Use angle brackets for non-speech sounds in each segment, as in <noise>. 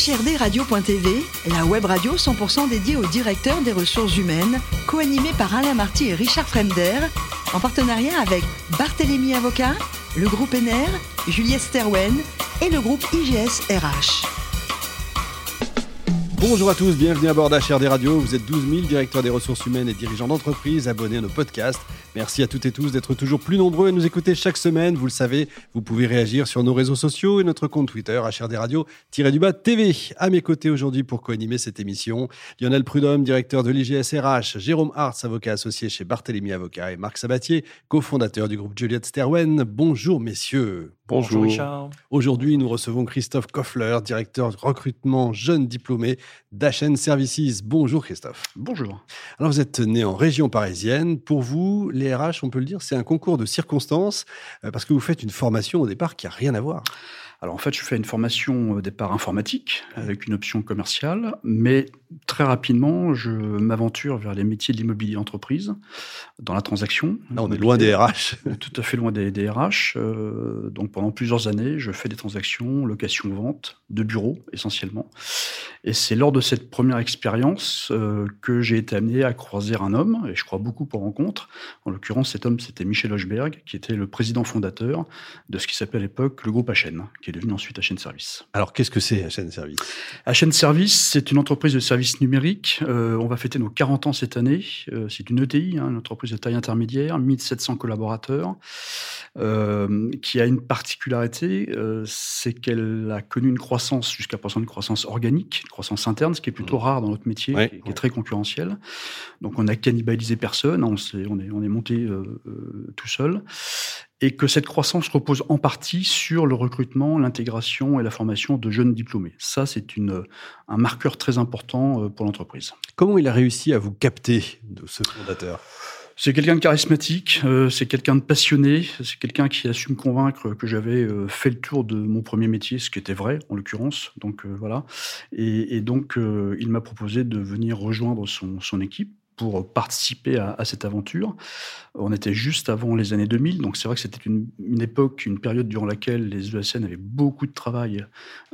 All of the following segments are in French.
HRDRadio.tv, la web radio 100% dédiée au directeur des ressources humaines, co-animée par Alain Marty et Richard Fremder, en partenariat avec Barthélémy Avocat, le groupe NR, Juliette Sterwen et le groupe IGS RH. Bonjour à tous, bienvenue à bord d'HRD Radio. Vous êtes 12 000 directeurs des ressources humaines et dirigeants d'entreprise abonnés à nos podcasts. Merci à toutes et tous d'être toujours plus nombreux à nous écouter chaque semaine. Vous le savez, vous pouvez réagir sur nos réseaux sociaux et notre compte Twitter, HRD Radio-du-bas TV. À mes côtés aujourd'hui pour co-animer cette émission, Lionel Prudhomme, directeur de l'IGSRH, Jérôme Hartz, avocat associé chez Barthélemy Avocat et Marc Sabatier, cofondateur du groupe Juliette Sterwen. Bonjour messieurs. Bonjour. Richard. Aujourd'hui, nous recevons Christophe Koffler, directeur recrutement jeune diplômé d'HN Services. Bonjour Christophe. Bonjour. Alors vous êtes né en région parisienne. Pour vous, les RH, on peut le dire, c'est un concours de circonstances euh, parce que vous faites une formation au départ qui n'a rien à voir. Alors en fait, je fais une formation au départ informatique avec une option commerciale, mais très rapidement, je m'aventure vers les métiers de l'immobilier entreprise, dans la transaction. Là, on est loin des RH. <laughs> Tout à fait loin des, des RH. Euh, donc pendant plusieurs années, je fais des transactions, location-vente, de bureaux essentiellement. Et c'est lors de cette première expérience euh, que j'ai été amené à croiser un homme, et je crois beaucoup pour rencontre. En l'occurrence, cet homme, c'était Michel Hochberg, qui était le président fondateur de ce qui s'appelait à l'époque le groupe HN, qui est devenu ensuite HN Service. Alors, qu'est-ce que c'est HN Service? HN Service, c'est une entreprise de services numériques. Euh, on va fêter nos 40 ans cette année. Euh, c'est une ETI, hein, une entreprise de taille intermédiaire, 1700 collaborateurs, qui a une particularité, c'est qu'elle a connu une croissance, jusqu'à présent une croissance organique, croissance interne, ce qui est plutôt mmh. rare dans notre métier, qui, est très concurrentiel. Donc, on n'a cannibalisé personne, on, est, on, est, on est monté tout seul et que cette croissance repose en partie sur le recrutement, l'intégration et la formation de jeunes diplômés. Ça, c'est un marqueur très important euh, pour l'entreprise. Comment il a réussi à vous capter, de ce fondateur? C'est quelqu'un de charismatique, euh, c'est quelqu'un de passionné, c'est quelqu'un qui a su me convaincre que j'avais euh, fait le tour de mon premier métier, ce qui était vrai en l'occurrence. Donc voilà. Et, donc il m'a proposé de venir rejoindre son, équipe pour participer à, cette aventure. On était juste avant les années 2000, donc c'est vrai que c'était une, époque, une période durant laquelle les ESN avaient beaucoup de travail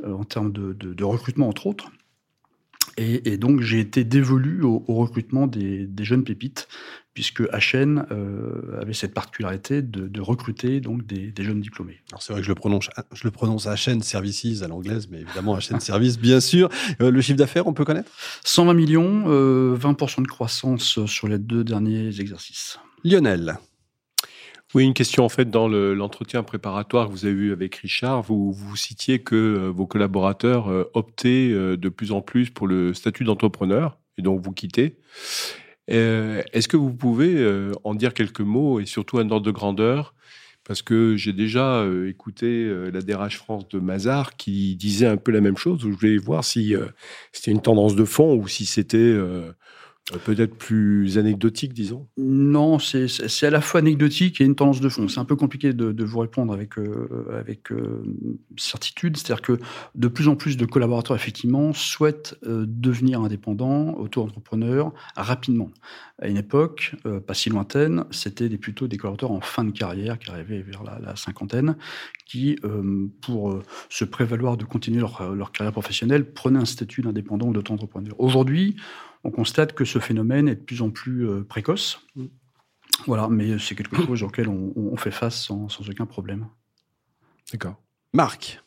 euh, en termes de, recrutement, entre autres. Et, donc j'ai été dévolu au, recrutement des, jeunes pépites puisque HN euh, avait cette particularité de, recruter donc des, jeunes diplômés. Alors c'est vrai que je le prononce, je le prononce HN Services à l'anglaise, mais évidemment HN Services, bien sûr. Euh, le chiffre d'affaires, on peut connaître? 120 millions, 20% euh, de croissance sur les deux derniers exercices. Lionel. Oui, une question en fait dans l'entretien préparatoire que vous avez eu avec Richard, vous, vous citiez que vos collaborateurs optaient de plus en plus pour le statut d'entrepreneur et donc vous quittez. Euh, est-ce que vous pouvez euh, en dire quelques mots et surtout un ordre de grandeur? Parce que j'ai déjà euh, écouté la DRH France de Mazar qui disait un peu la même chose. Je voulais voir si c'était une tendance de fond ou si c'était peut-être plus anecdotique, disons? Non, c'est à la fois anecdotique et une tendance de fond. C'est un peu compliqué de, vous répondre avec, euh, euh, certitude. C'est-à-dire que de plus en plus de collaborateurs, effectivement, souhaitent devenir indépendants, auto-entrepreneurs, rapidement. À une époque, pas si lointaine, c'était plutôt des collaborateurs en fin de carrière, qui arrivaient vers la, cinquantaine, qui, pour se prévaloir de continuer leur, leur carrière professionnelle, prenaient un statut d'indépendant ou d'auto-entrepreneur. Aujourd'hui, on constate que ce phénomène est de plus en plus euh, précoce. Voilà, mais c'est quelque <coughs> chose auquel on, fait face sans, aucun problème. D'accord. Marc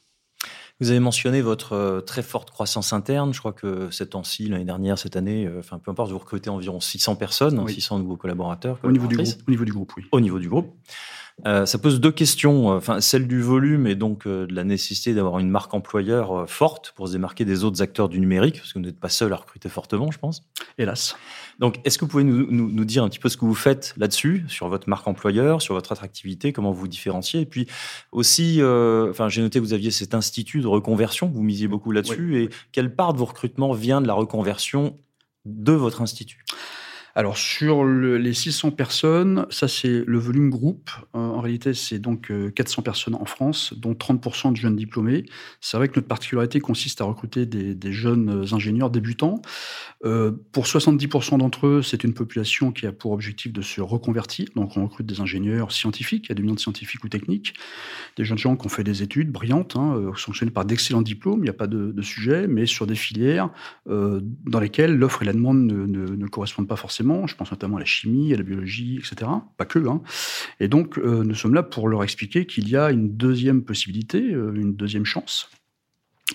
vous avez mentionné votre euh, très forte croissance interne. Je crois que cette temps-ci, l'année dernière, cette année, euh, enfin peu importe, vous recrutez environ 600 personnes, 600 nouveaux collaborateurs. Au niveau, du groupe, au niveau du groupe, oui. Au niveau du groupe. Euh, ça pose deux questions, euh, enfin celle du volume et donc euh, de la nécessité d'avoir une marque employeur forte pour se démarquer des autres acteurs du numérique, parce que vous n'êtes pas seul à recruter fortement, je pense. Hélas. Donc, est-ce que vous pouvez nous, nous, dire un petit peu ce que vous faites là-dessus, sur votre marque employeur, sur votre attractivité, comment vous vous différenciez? Et puis aussi, enfin, j'ai noté que vous aviez cet institut de reconversion, vous misiez beaucoup là-dessus, et quelle part de vos recrutements vient de la reconversion de votre institut? Alors sur les 600 personnes, ça c'est le volume groupe. Euh, en réalité, c'est donc 400 euh, personnes en France, dont 30% de jeunes diplômés. C'est vrai que notre particularité consiste à recruter des, jeunes ingénieurs débutants. Euh, pour 70% d'entre eux, c'est une population qui a pour objectif de se reconvertir. Donc on recrute des ingénieurs scientifiques, millions de scientifiques ou techniques, des jeunes gens qui ont fait des études brillantes, hein, par d'excellents diplômes, il n'y a pas de, sujet, mais sur des filières dans lesquelles l'offre et la demande ne correspondent pas forcément je pense notamment à la chimie, à la biologie, etc. Pas que. Hein. Et donc, euh, nous sommes là pour leur expliquer qu'il y a une deuxième possibilité, euh, une deuxième chance.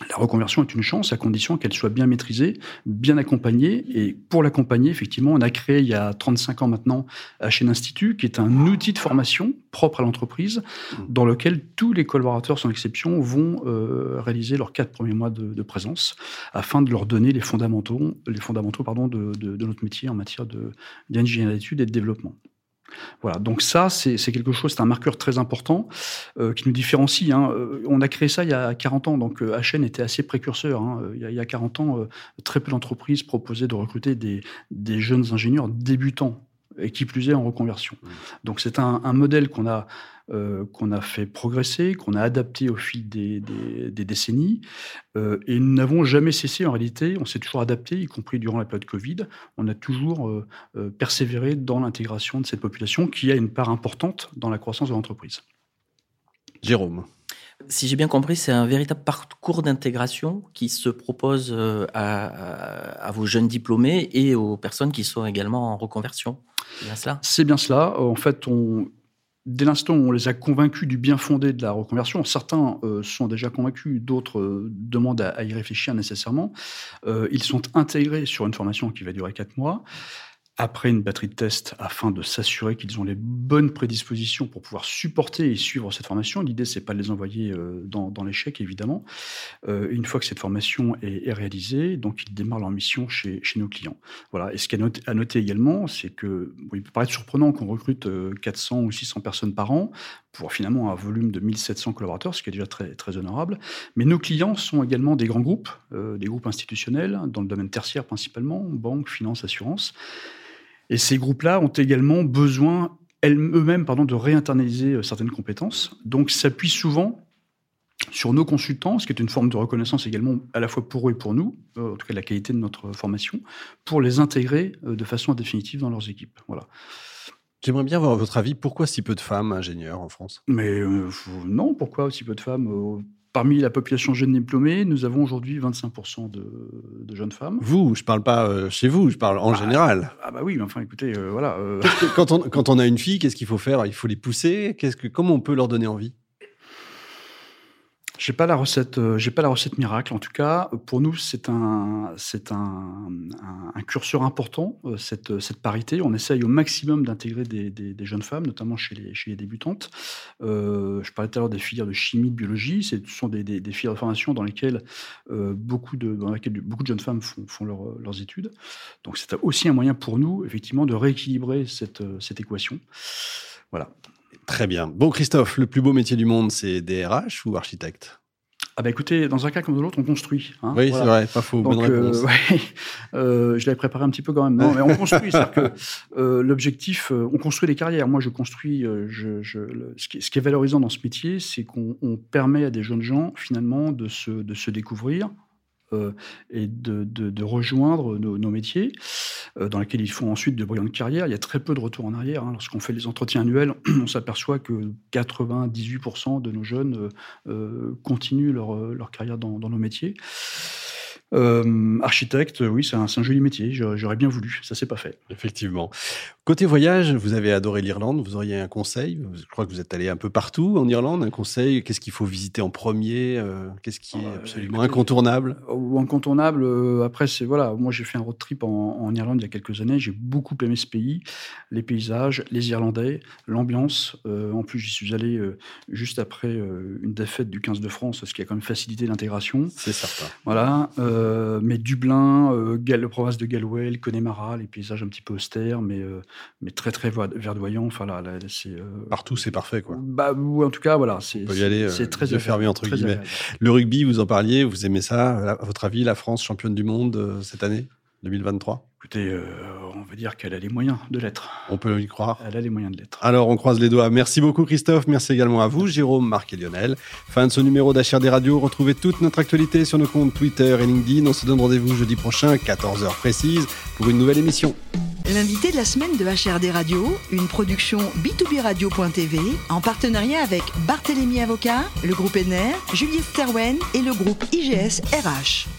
La reconversion est une chance à condition qu'elle soit bien maîtrisée, bien accompagnée. Et pour l'accompagner, effectivement, on a créé il y a 35 ans maintenant HN Institut, qui est un outil de formation propre à l'entreprise, dans lequel tous les collaborateurs, sans exception, vont euh, réaliser leurs quatre premiers mois de, présence, afin de leur donner les fondamentaux, les fondamentaux pardon, de, de notre métier en matière d'ingénierie d'études et de développement. Voilà, donc ça, c'est quelque chose, c'est un marqueur très important euh, qui nous différencie. Hein. Euh, on a créé ça il y a 40 ans, donc HN euh, était assez précurseur. Hein. Il, y a, 40 ans, très peu d'entreprises proposaient de recruter des, des, jeunes ingénieurs débutants, et qui plus est en reconversion. Mmh. Donc c'est un, un, modèle qu'on a euh, qu'on a fait progresser, qu'on a adapté au fil des, décennies. Euh, et nous n'avons jamais cessé, en réalité, on s'est toujours adapté, y compris durant la période Covid. On a toujours euh, persévéré dans l'intégration de cette population qui a une part importante dans la croissance de l'entreprise. Jérôme. Si j'ai bien compris, c'est un véritable parcours d'intégration qui se propose à, à, vos jeunes diplômés et aux personnes qui sont également en reconversion. C'est bien cela? C'est bien cela. En fait, on, dès l'instant où on les a convaincus du bien fondé de la reconversion, certains euh, sont déjà convaincus, d'autres euh, demandent à, y réfléchir nécessairement, euh, ils sont intégrés sur une formation qui va durer quatre mois après une batterie de tests afin de s'assurer qu'ils ont les bonnes prédispositions pour pouvoir supporter et suivre cette formation. L'idée, c'est pas de les envoyer euh, dans, l'échec, évidemment. Euh, une fois que cette formation est, réalisée, donc ils démarrent leur mission chez, nos clients. Voilà. Et ce qu'il y a à noter également, c'est que il peut paraître surprenant qu'on recrute 400 euh, ou 600 personnes par an pour finalement un volume de 1700 collaborateurs, ce qui est déjà très, honorable. Mais nos clients sont également des grands groupes, des groupes institutionnels, dans le domaine tertiaire principalement, banque, finance, assurance. Et ces groupes-là ont également besoin eux-mêmes pardon, de réinternaliser euh, certaines compétences, donc s'appuient souvent sur nos consultants, ce qui est une forme de reconnaissance également à la fois pour eux et pour nous, euh, en tout cas la qualité de notre formation, pour les intégrer euh, de façon définitive dans leurs équipes. Voilà. J'aimerais bien avoir votre avis. Pourquoi si peu de femmes ingénieurs en France? Mais non, pourquoi si peu de femmes Parmi la population jeune diplômée, nous avons aujourd'hui 25% de, jeunes femmes. Vous, je ne parle pas euh, chez vous, je parle en ah, général. Ah bah oui, mais enfin écoutez, euh, voilà. Euh. quand, on, quand on a une fille, qu'est-ce qu'il faut faire? Il faut les pousser? Qu'est-ce que, comment on peut leur donner envie? J'ai pas la recette, euh, j'ai pas la recette miracle. En tout cas, pour nous, c'est un, c'est un, curseur important euh, cette, cette parité. On essaye au maximum d'intégrer des, des, jeunes femmes, notamment chez les, chez les débutantes. Euh, je parlais tout à l'heure des filières de chimie, de biologie. Ce sont des, des, filières de formation dans lesquelles beaucoup de, dans lesquelles beaucoup de jeunes femmes font, font leurs études. Donc, c'est aussi un moyen pour nous, effectivement, de rééquilibrer cette, cette équation. Voilà. Très bien. Bon, Christophe, le plus beau métier du monde, c'est DRH ou architecte? Ah bah écoutez, dans un cas comme dans l'autre, on construit. Hein, oui, c'est vrai, pas faux. bonne euh, réponse. <laughs> Euh, je l'avais préparé un petit peu quand même. Non, mais on <laughs> construit, c'est-à-dire que euh, l'objectif, on construit des carrières. Moi, je construis. Je, je, ce, qui, ce, qui, est valorisant dans ce métier, c'est qu'on permet à des jeunes gens finalement de se, de se découvrir, et de, rejoindre nos, métiers, euh, dans lesquels ils font ensuite de brillantes carrières. Il y a très peu de retours en arrière. Hein. Lorsqu'on fait les entretiens annuels, <clears throat> on s'aperçoit que 98% de nos jeunes euh, continuent leur, carrière dans, nos métiers. Euh, architecte, oui, c'est un, joli métier. J'aurais bien voulu. Ça s'est pas fait. Effectivement. Côté voyage, vous avez adoré l'Irlande. Vous auriez un conseil? Je crois que vous êtes allé un peu partout en Irlande. Un conseil Qu'est-ce qu'il faut visiter en premier euh, Qu'est-ce qui est ah, absolument incontournable? Ou incontournable. Euh, après, c'est voilà. Moi, j'ai fait un road trip en, Irlande il y a quelques années. J'ai beaucoup aimé ce pays, les paysages, les Irlandais, l'ambiance. en plus, j'y suis allé juste après une défaite du 15 de France, ce qui a quand même facilité l'intégration. C'est certain. Voilà. Euh, mais Dublin, euh, le province de Galway, le Connemara, les paysages un petit peu austères, mais, euh, mais très très verdoyants. Enfin là, c'est partout, c'est parfait quoi. Bah ou en tout cas voilà, c'est c'est très fermé entre guillemets. Le rugby, vous en parliez, vous aimez ça À votre avis, la France championne du monde cette année? 2023 Écoutez, euh, on va dire qu'elle a les moyens de l'être. On peut y croire. Elle a les moyens de l'être. Alors, on croise les doigts. Merci beaucoup, Christophe. Merci également à vous, Jérôme, Marc et Lionel. Fin de ce numéro d'HRD Radio. Retrouvez toute notre actualité sur nos comptes Twitter et LinkedIn. On se donne rendez-vous jeudi prochain, 14h précise, pour une nouvelle émission. L'invité de la semaine de HRD Radio, une production b2b radio.tv en partenariat avec Barthélémy Avocat, le groupe NR, Juliette Sterwen et le groupe IGS RH.